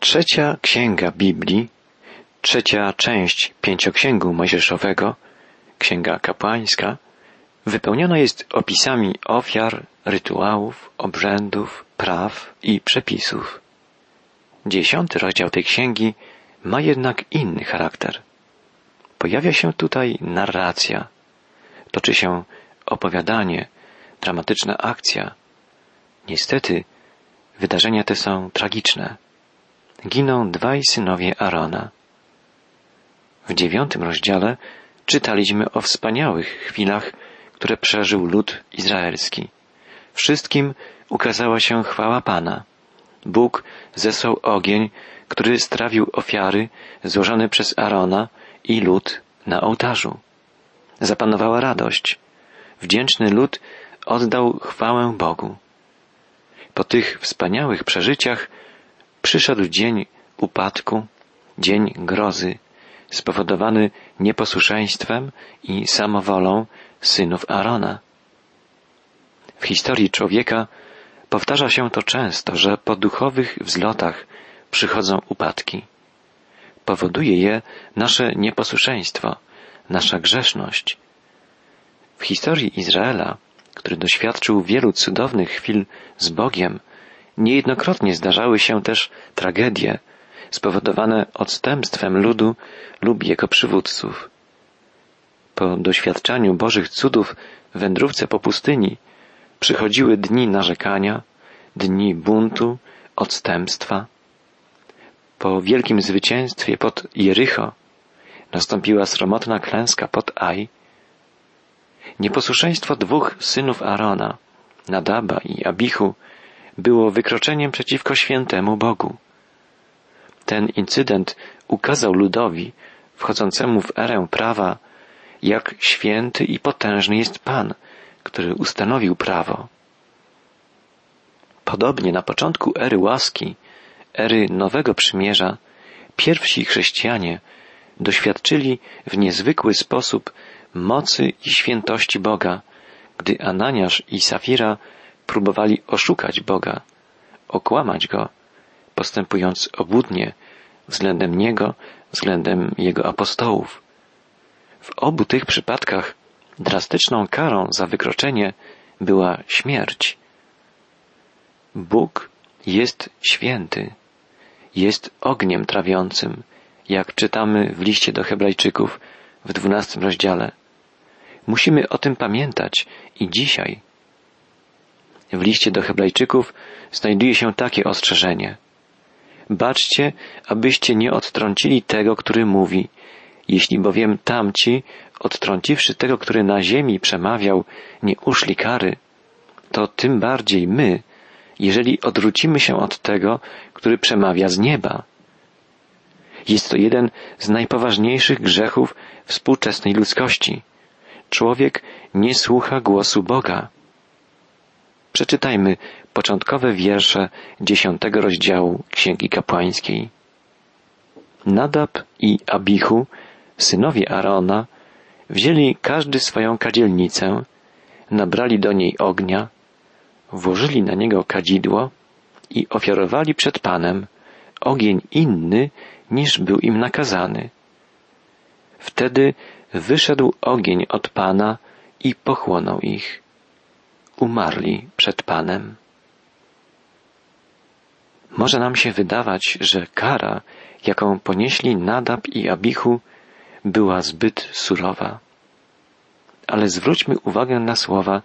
Trzecia księga Biblii, trzecia część pięcioksięgu mojżeszowego, księga kapłańska, wypełniona jest opisami ofiar, rytuałów, obrzędów, praw i przepisów. Dziesiąty rozdział tej księgi ma jednak inny charakter. Pojawia się tutaj narracja, toczy się opowiadanie, dramatyczna akcja. Niestety, wydarzenia te są tragiczne giną dwaj synowie Arona. W dziewiątym rozdziale czytaliśmy o wspaniałych chwilach, które przeżył lud izraelski. Wszystkim ukazała się chwała Pana. Bóg zesłał ogień, który strawił ofiary złożone przez Arona i lud na ołtarzu. Zapanowała radość. Wdzięczny lud oddał chwałę Bogu. Po tych wspaniałych przeżyciach Przyszedł dzień upadku, dzień grozy, spowodowany nieposłuszeństwem i samowolą synów Arona. W historii człowieka powtarza się to często, że po duchowych wzlotach przychodzą upadki. Powoduje je nasze nieposłuszeństwo, nasza grzeszność. W historii Izraela, który doświadczył wielu cudownych chwil z Bogiem, Niejednokrotnie zdarzały się też tragedie spowodowane odstępstwem ludu lub jego przywódców. Po doświadczaniu Bożych cudów wędrówce po pustyni przychodziły dni narzekania, dni buntu, odstępstwa. Po wielkim zwycięstwie pod Jericho nastąpiła sromotna klęska pod Aj. Nieposłuszeństwo dwóch synów Arona, Nadaba i Abichu, było wykroczeniem przeciwko świętemu Bogu. Ten incydent ukazał ludowi, wchodzącemu w erę prawa, jak święty i potężny jest Pan, który ustanowił prawo. Podobnie na początku ery łaski, ery Nowego Przymierza, pierwsi chrześcijanie doświadczyli w niezwykły sposób mocy i świętości Boga, gdy Ananiasz i Safira próbowali oszukać Boga, okłamać Go, postępując obłudnie względem Niego, względem Jego apostołów. W obu tych przypadkach drastyczną karą za wykroczenie była śmierć. Bóg jest święty, jest ogniem trawiącym, jak czytamy w liście do Hebrajczyków w dwunastym rozdziale. Musimy o tym pamiętać i dzisiaj, w liście do Hebrajczyków znajduje się takie ostrzeżenie. Baczcie, abyście nie odtrącili tego, który mówi. Jeśli bowiem tamci, odtrąciwszy tego, który na ziemi przemawiał, nie uszli kary, to tym bardziej my, jeżeli odwrócimy się od tego, który przemawia z nieba. Jest to jeden z najpoważniejszych grzechów współczesnej ludzkości. Człowiek nie słucha głosu Boga. Przeczytajmy początkowe wiersze dziesiątego rozdziału Księgi Kapłańskiej. Nadab i Abichu, synowie Arona, wzięli każdy swoją kadzielnicę, nabrali do niej ognia, włożyli na niego kadzidło i ofiarowali przed Panem ogień inny niż był im nakazany. Wtedy wyszedł ogień od Pana i pochłonął ich umarli przed Panem. Może nam się wydawać, że kara, jaką ponieśli Nadab i Abichu, była zbyt surowa. Ale zwróćmy uwagę na słowa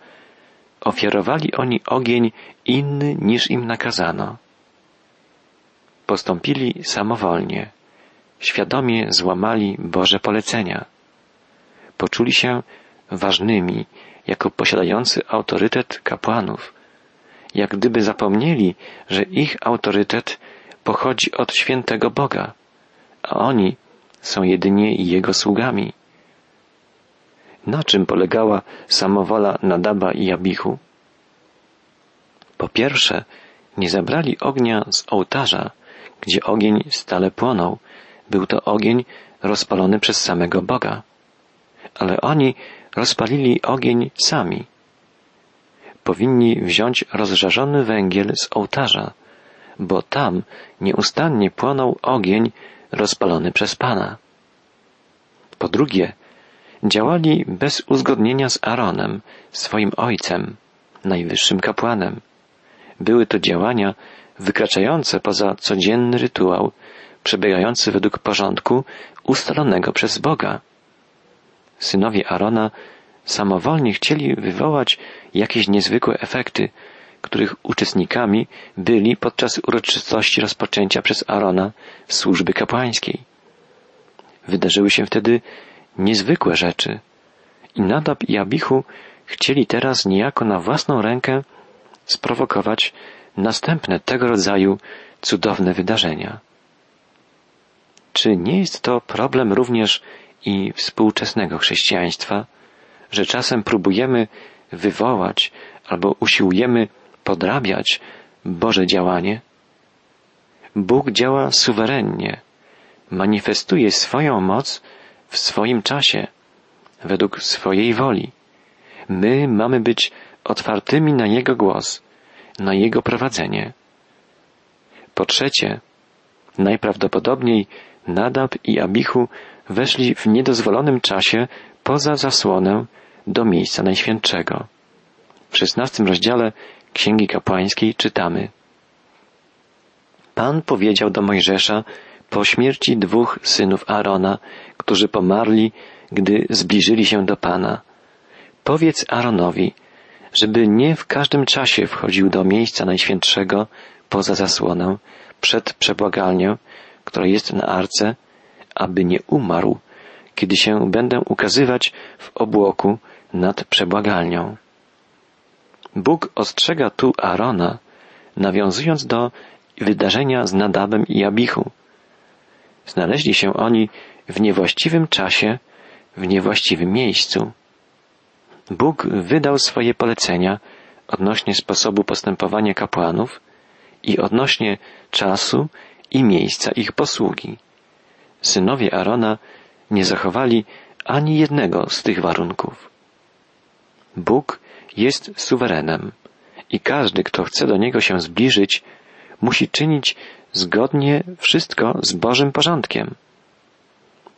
ofiarowali oni ogień inny niż im nakazano. Postąpili samowolnie, świadomie złamali Boże polecenia. Poczuli się ważnymi jako posiadający autorytet kapłanów, jak gdyby zapomnieli, że ich autorytet pochodzi od świętego Boga, a oni są jedynie Jego sługami. Na czym polegała samowola Nadaba i Abichu? Po pierwsze, nie zabrali ognia z ołtarza, gdzie ogień stale płonął. Był to ogień rozpalony przez samego Boga. Ale oni rozpalili ogień sami. Powinni wziąć rozżarzony węgiel z ołtarza, bo tam nieustannie płonął ogień rozpalony przez Pana. Po drugie, działali bez uzgodnienia z Aaronem, swoim ojcem, najwyższym kapłanem. Były to działania wykraczające poza codzienny rytuał, przebiegający według porządku ustalonego przez Boga. Synowie Arona samowolnie chcieli wywołać jakieś niezwykłe efekty, których uczestnikami byli podczas uroczystości rozpoczęcia przez Arona służby kapłańskiej. Wydarzyły się wtedy niezwykłe rzeczy i Nadab i Abichu chcieli teraz niejako na własną rękę sprowokować następne tego rodzaju cudowne wydarzenia. Czy nie jest to problem również i współczesnego chrześcijaństwa, że czasem próbujemy wywołać albo usiłujemy podrabiać Boże działanie? Bóg działa suwerennie, manifestuje swoją moc w swoim czasie, według swojej woli. My mamy być otwartymi na Jego głos, na Jego prowadzenie. Po trzecie, najprawdopodobniej Nadab i Abichu weszli w niedozwolonym czasie poza zasłonę do miejsca Najświętszego. W szesnastym rozdziale Księgi Kapłańskiej czytamy Pan powiedział do Mojżesza po śmierci dwóch synów Arona, którzy pomarli, gdy zbliżyli się do Pana. Powiedz Aaronowi, żeby nie w każdym czasie wchodził do miejsca Najświętszego poza zasłonę, przed przebłagalnią, która jest na arce, aby nie umarł, kiedy się będę ukazywać w obłoku nad przebłagalnią. Bóg ostrzega tu Arona, nawiązując do wydarzenia z Nadabem i Abichu. Znaleźli się oni w niewłaściwym czasie, w niewłaściwym miejscu. Bóg wydał swoje polecenia odnośnie sposobu postępowania kapłanów i odnośnie czasu i miejsca ich posługi. Synowie Arona nie zachowali ani jednego z tych warunków. Bóg jest suwerenem i każdy, kto chce do Niego się zbliżyć, musi czynić zgodnie wszystko z Bożym porządkiem.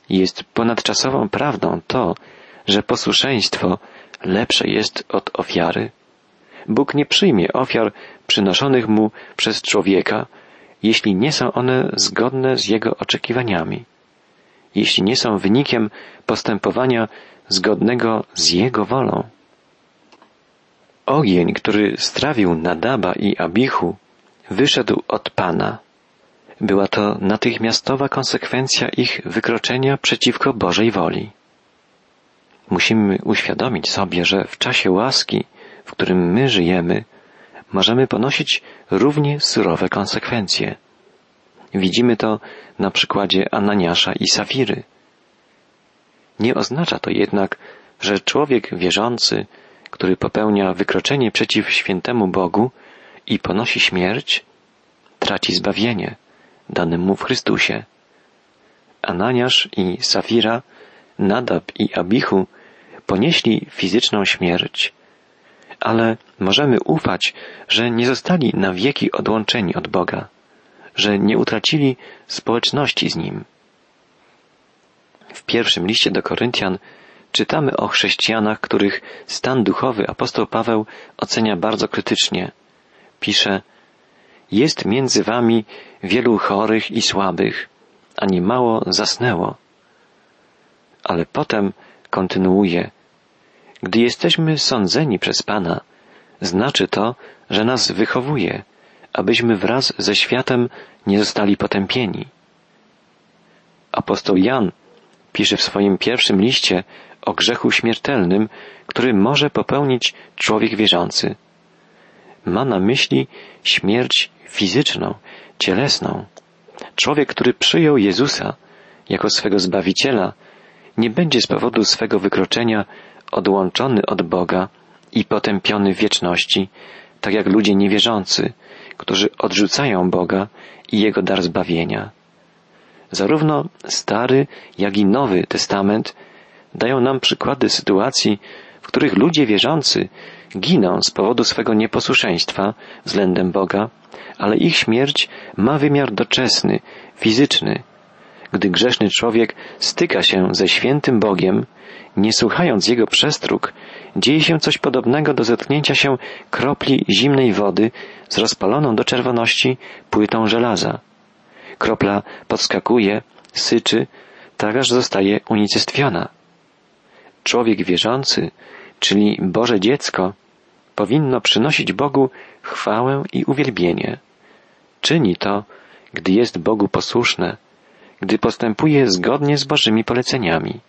Jest ponadczasową prawdą to, że posłuszeństwo lepsze jest od ofiary. Bóg nie przyjmie ofiar przynoszonych mu przez człowieka, jeśli nie są one zgodne z jego oczekiwaniami, jeśli nie są wynikiem postępowania zgodnego z jego wolą. Ogień, który strawił Nadaba i Abichu, wyszedł od Pana. Była to natychmiastowa konsekwencja ich wykroczenia przeciwko Bożej woli. Musimy uświadomić sobie, że w czasie łaski, w którym my żyjemy, możemy ponosić równie surowe konsekwencje. Widzimy to na przykładzie Ananiasza i Safiry. Nie oznacza to jednak, że człowiek wierzący, który popełnia wykroczenie przeciw świętemu Bogu i ponosi śmierć, traci zbawienie dane mu w Chrystusie. Ananiasz i Safira, Nadab i Abichu ponieśli fizyczną śmierć, ale możemy ufać, że nie zostali na wieki odłączeni od Boga, że nie utracili społeczności z Nim. W pierwszym liście do Koryntian czytamy o chrześcijanach, których stan duchowy apostoł Paweł ocenia bardzo krytycznie. Pisze, jest między wami wielu chorych i słabych, a nie mało zasnęło. Ale potem kontynuuje, gdy jesteśmy sądzeni przez Pana, znaczy to, że nas wychowuje, abyśmy wraz ze światem nie zostali potępieni. Apostoł Jan pisze w swoim pierwszym liście o grzechu śmiertelnym, który może popełnić człowiek wierzący. Ma na myśli śmierć fizyczną, cielesną. Człowiek, który przyjął Jezusa jako swego Zbawiciela, nie będzie z powodu swego wykroczenia odłączony od Boga i potępiony w wieczności, tak jak ludzie niewierzący, którzy odrzucają Boga i Jego dar zbawienia. Zarówno Stary, jak i Nowy Testament dają nam przykłady sytuacji, w których ludzie wierzący giną z powodu swego nieposłuszeństwa względem Boga, ale ich śmierć ma wymiar doczesny, fizyczny. Gdy grzeszny człowiek styka się ze świętym Bogiem, nie słuchając jego przestróg, dzieje się coś podobnego do zetknięcia się kropli zimnej wody z rozpaloną do czerwoności płytą żelaza. Kropla podskakuje, syczy, tak aż zostaje unicestwiona. Człowiek wierzący, czyli Boże dziecko, powinno przynosić Bogu chwałę i uwielbienie. Czyni to, gdy jest Bogu posłuszne, gdy postępuje zgodnie z Bożymi poleceniami.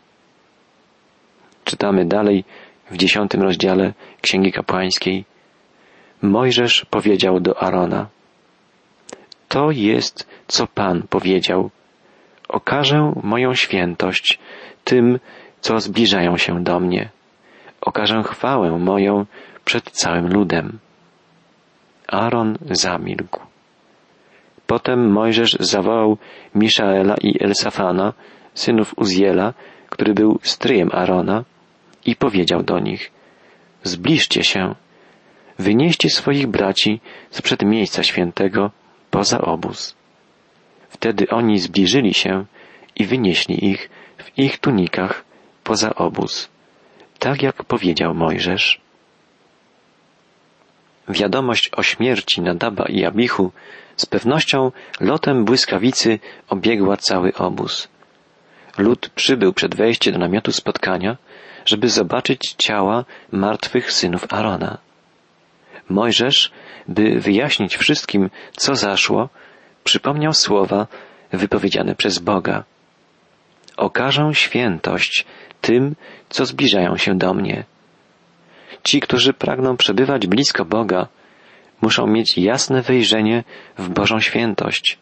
Czytamy dalej w dziesiątym rozdziale Księgi Kapłańskiej. Mojżesz powiedział do Arona, to jest, co Pan powiedział. Okażę moją świętość tym, co zbliżają się do mnie. Okażę chwałę moją przed całym ludem. Aaron zamilkł. Potem Mojżesz zawołał Miszaela i Elsafana, synów Uziela, który był stryjem Arona, i powiedział do nich, zbliżcie się, wynieście swoich braci z przed miejsca świętego poza obóz. Wtedy oni zbliżyli się i wynieśli ich w ich tunikach poza obóz, tak jak powiedział Mojżesz. Wiadomość o śmierci Nadaba i Abichu z pewnością lotem błyskawicy obiegła cały obóz. Lud przybył przed wejściem do namiotu spotkania, żeby zobaczyć ciała martwych synów Arona. Mojżesz, by wyjaśnić wszystkim, co zaszło, przypomniał słowa wypowiedziane przez Boga. Okażę świętość tym, co zbliżają się do mnie. Ci, którzy pragną przebywać blisko Boga, muszą mieć jasne wejrzenie w Bożą świętość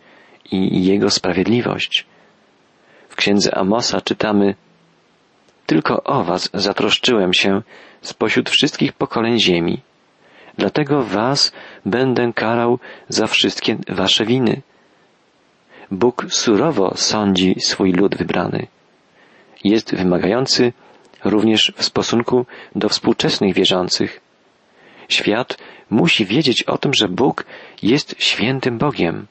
i Jego sprawiedliwość. W księdze Amosa czytamy Tylko o was zatroszczyłem się spośród wszystkich pokoleń ziemi. Dlatego was będę karał za wszystkie wasze winy. Bóg surowo sądzi swój lud wybrany. Jest wymagający również w stosunku do współczesnych wierzących. Świat musi wiedzieć o tym, że Bóg jest świętym Bogiem.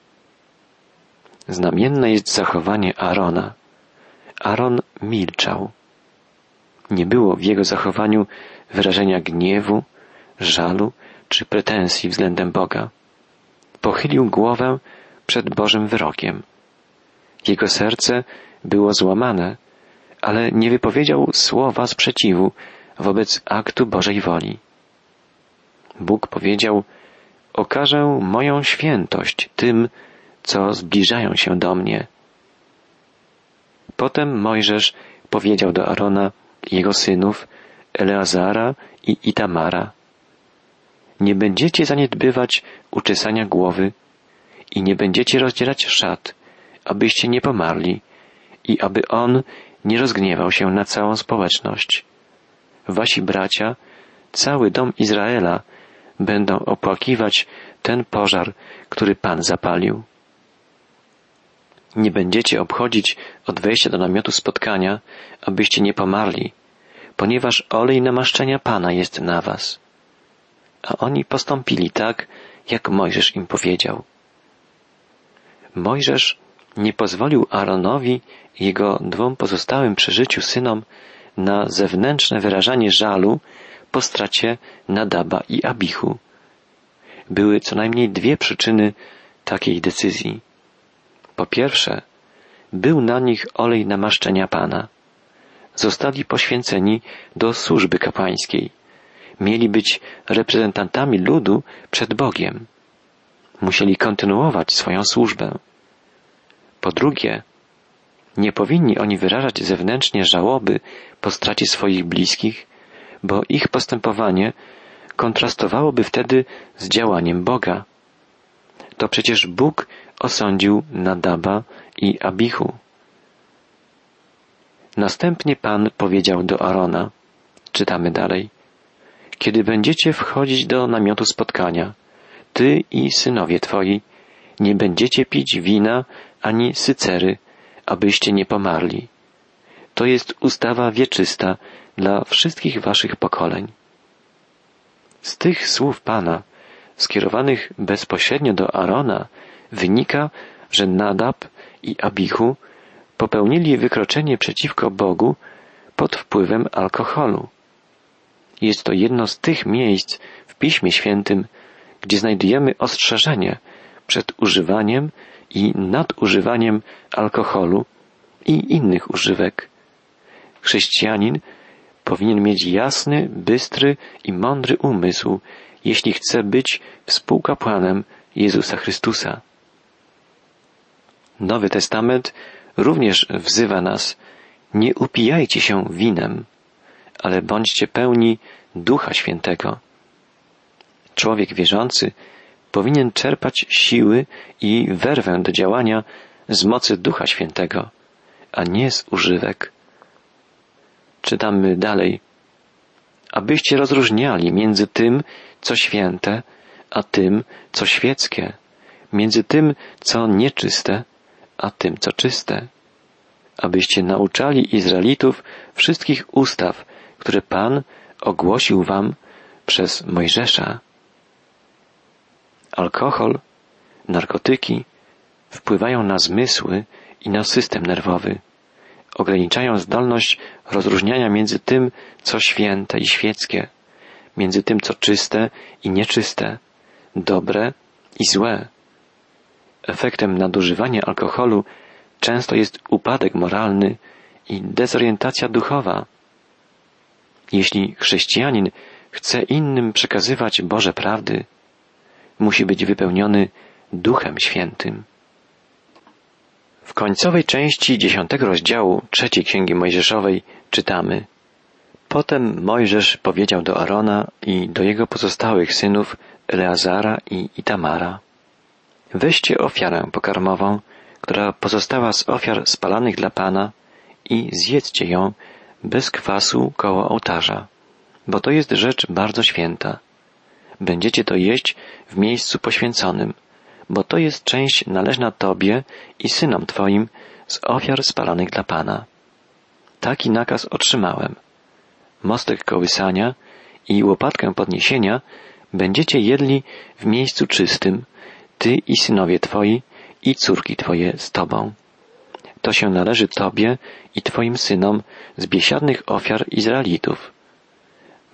Znamienne jest zachowanie Arona. Aaron milczał. Nie było w jego zachowaniu wyrażenia gniewu, żalu czy pretensji względem Boga. Pochylił głowę przed Bożym wyrokiem. Jego serce było złamane, ale nie wypowiedział słowa sprzeciwu wobec aktu Bożej woli. Bóg powiedział, okażę moją świętość tym, co zbliżają się do mnie. Potem Mojżesz powiedział do Arona jego synów, Eleazara i Itamara, nie będziecie zaniedbywać uczesania głowy i nie będziecie rozdzierać szat, abyście nie pomarli i aby on nie rozgniewał się na całą społeczność. Wasi bracia, cały dom Izraela będą opłakiwać ten pożar, który Pan zapalił. Nie będziecie obchodzić od wejścia do namiotu spotkania, abyście nie pomarli, ponieważ olej namaszczenia Pana jest na was. A oni postąpili tak, jak Mojżesz im powiedział. Mojżesz nie pozwolił Aaronowi i jego dwóm pozostałym przy życiu synom na zewnętrzne wyrażanie żalu po stracie Nadaba i Abichu. Były co najmniej dwie przyczyny takiej decyzji. Po pierwsze, był na nich olej namaszczenia Pana. Zostali poświęceni do służby kapłańskiej. Mieli być reprezentantami ludu przed Bogiem. Musieli kontynuować swoją służbę. Po drugie, nie powinni oni wyrażać zewnętrznie żałoby po stracie swoich bliskich, bo ich postępowanie kontrastowałoby wtedy z działaniem Boga. To przecież Bóg osądził Nadaba i Abichu. Następnie Pan powiedział do Arona, czytamy dalej, kiedy będziecie wchodzić do namiotu spotkania, ty i synowie twoi, nie będziecie pić wina ani sycery, abyście nie pomarli. to jest ustawa wieczysta dla wszystkich waszych pokoleń. Z tych słów Pana, skierowanych bezpośrednio do Arona, wynika, że Nadab i Abichu popełnili wykroczenie przeciwko Bogu pod wpływem alkoholu. Jest to jedno z tych miejsc w Piśmie Świętym, gdzie znajdujemy ostrzeżenie przed używaniem i nadużywaniem alkoholu i innych używek. Chrześcijanin powinien mieć jasny, bystry i mądry umysł, jeśli chce być współkapłanem Jezusa Chrystusa. Nowy Testament również wzywa nas, nie upijajcie się winem, ale bądźcie pełni Ducha Świętego. Człowiek wierzący powinien czerpać siły i werwę do działania z mocy Ducha Świętego, a nie z używek. Czytamy dalej. Abyście rozróżniali między tym, co święte, a tym, co świeckie, między tym, co nieczyste, a tym, co czyste. Abyście nauczali Izraelitów wszystkich ustaw, które Pan ogłosił wam przez Mojżesza. Alkohol, narkotyki wpływają na zmysły i na system nerwowy. Ograniczają zdolność rozróżniania między tym, co święte i świeckie, między tym, co czyste i nieczyste, dobre i złe. Efektem nadużywania alkoholu często jest upadek moralny i dezorientacja duchowa. Jeśli chrześcijanin chce innym przekazywać Boże prawdy, musi być wypełniony Duchem Świętym. W końcowej części dziesiątego rozdziału trzeciej Księgi Mojżeszowej czytamy Potem Mojżesz powiedział do Arona i do jego pozostałych synów Eleazara i Itamara Weźcie ofiarę pokarmową, która pozostała z ofiar spalanych dla Pana i zjedzcie ją bez kwasu koło ołtarza, bo to jest rzecz bardzo święta. Będziecie to jeść w miejscu poświęconym, bo to jest część należna Tobie i synom Twoim z ofiar spalanych dla Pana. Taki nakaz otrzymałem. Mostek kołysania i łopatkę podniesienia będziecie jedli w miejscu czystym, Ty i synowie Twoi i córki Twoje z Tobą. To się należy Tobie i Twoim synom z biesiadnych ofiar Izraelitów.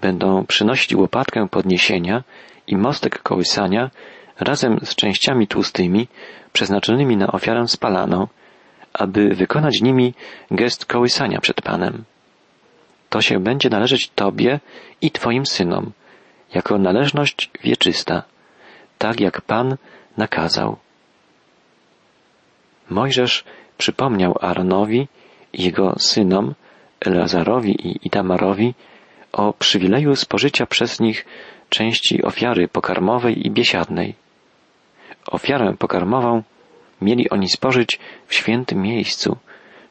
Będą przynosić łopatkę podniesienia i mostek kołysania razem z częściami tłustymi przeznaczonymi na ofiarę spalaną, aby wykonać nimi gest kołysania przed Panem. To się będzie należeć Tobie i Twoim synom, jako należność wieczysta, tak jak Pan nakazał. Mojżesz przypomniał Aaronowi i jego synom, Eleazarowi i Itamarowi, o przywileju spożycia przez nich części ofiary pokarmowej i biesiadnej. Ofiarę pokarmową mieli oni spożyć w świętym miejscu,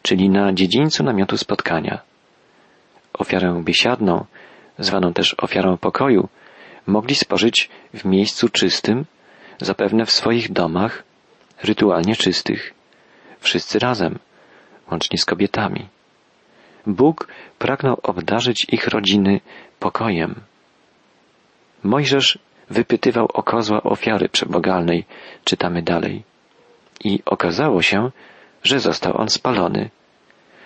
czyli na dziedzińcu namiotu spotkania. Ofiarę biesiadną, zwaną też ofiarą pokoju, mogli spożyć w miejscu czystym, zapewne w swoich domach, rytualnie czystych, wszyscy razem, łącznie z kobietami. Bóg pragnął obdarzyć ich rodziny pokojem. Mojżesz wypytywał o kozła ofiary przebogalnej, czytamy dalej. I okazało się, że został on spalony.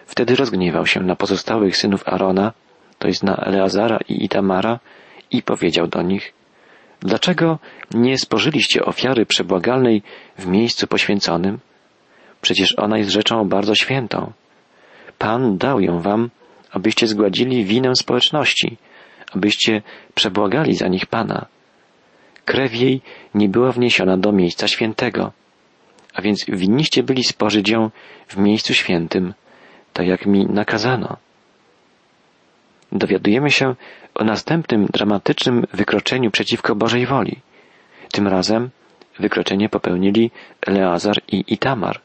Wtedy rozgniewał się na pozostałych synów Arona, to jest na Eleazara i Itamara, i powiedział do nich, Dlaczego nie spożyliście ofiary przebłagalnej w miejscu poświęconym? Przecież ona jest rzeczą bardzo świętą. Pan dał ją wam, abyście zgładzili winę społeczności, abyście przebłagali za nich Pana. Krew jej nie była wniesiona do miejsca świętego, a więc winniście byli spożyć ją w miejscu świętym, tak jak mi nakazano. Dowiadujemy się o następnym dramatycznym wykroczeniu przeciwko Bożej woli. Tym razem wykroczenie popełnili Eleazar i Itamar.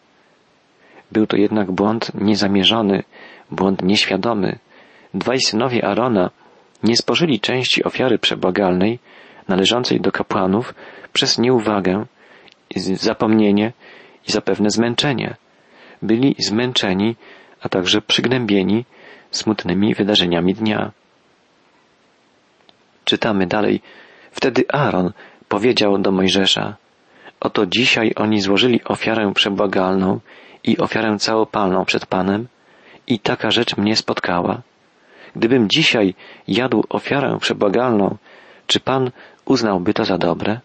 Był to jednak błąd niezamierzony, błąd nieświadomy. Dwaj synowie Arona nie spożyli części ofiary przebłagalnej należącej do kapłanów przez nieuwagę, zapomnienie i zapewne zmęczenie. Byli zmęczeni, a także przygnębieni smutnymi wydarzeniami dnia. Czytamy dalej. Wtedy Aaron powiedział do Mojżesza, oto dzisiaj oni złożyli ofiarę przebłagalną i ofiarę całopalną przed Panem i taka rzecz mnie spotkała. Gdybym dzisiaj jadł ofiarę przebłagalną, czy Pan uznałby to za dobre?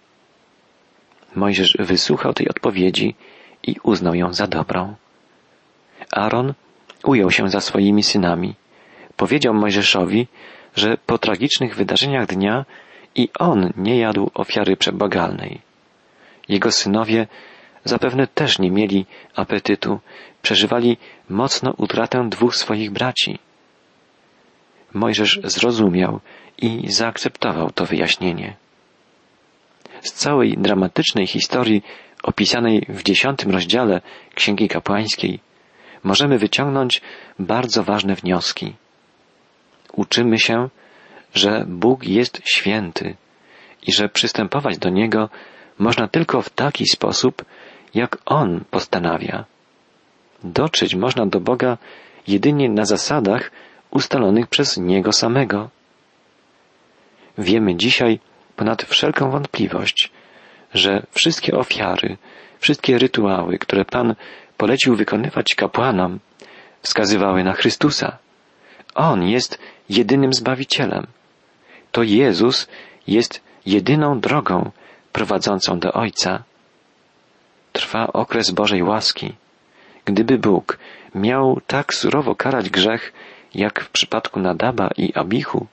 Mojżesz wysłuchał tej odpowiedzi i uznał ją za dobrą. Aaron ujął się za swoimi synami. Powiedział Mojżeszowi, że po tragicznych wydarzeniach dnia i on nie jadł ofiary przebłagalnej. Jego synowie zapewne też nie mieli apetytu, przeżywali mocno utratę dwóch swoich braci. Mojżesz zrozumiał i zaakceptował to wyjaśnienie. Z całej dramatycznej historii opisanej w dziesiątym rozdziale Księgi Kapłańskiej możemy wyciągnąć bardzo ważne wnioski. Uczymy się, że Bóg jest święty i że przystępować do Niego można tylko w taki sposób, jak On postanawia. Dotrzeć można do Boga jedynie na zasadach ustalonych przez Niego samego. Wiemy dzisiaj ponad wszelką wątpliwość, że wszystkie ofiary, wszystkie rytuały, które Pan polecił wykonywać kapłanom, wskazywały na Chrystusa. On jest jedynym Zbawicielem. To Jezus jest jedyną drogą prowadzącą do Ojca. Trwa okres Bożej łaski. Gdyby Bóg miał tak surowo karać grzech, jak w przypadku Nadaba i Abichu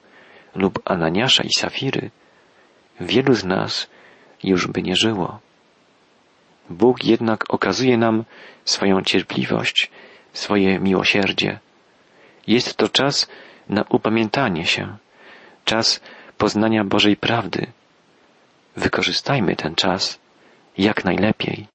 lub Ananiasza i Safiry, wielu z nas już by nie żyło. Bóg jednak okazuje nam swoją cierpliwość, swoje miłosierdzie. Jest to czas na upamiętanie się, czas poznania Bożej prawdy. Wykorzystajmy ten czas jak najlepiej.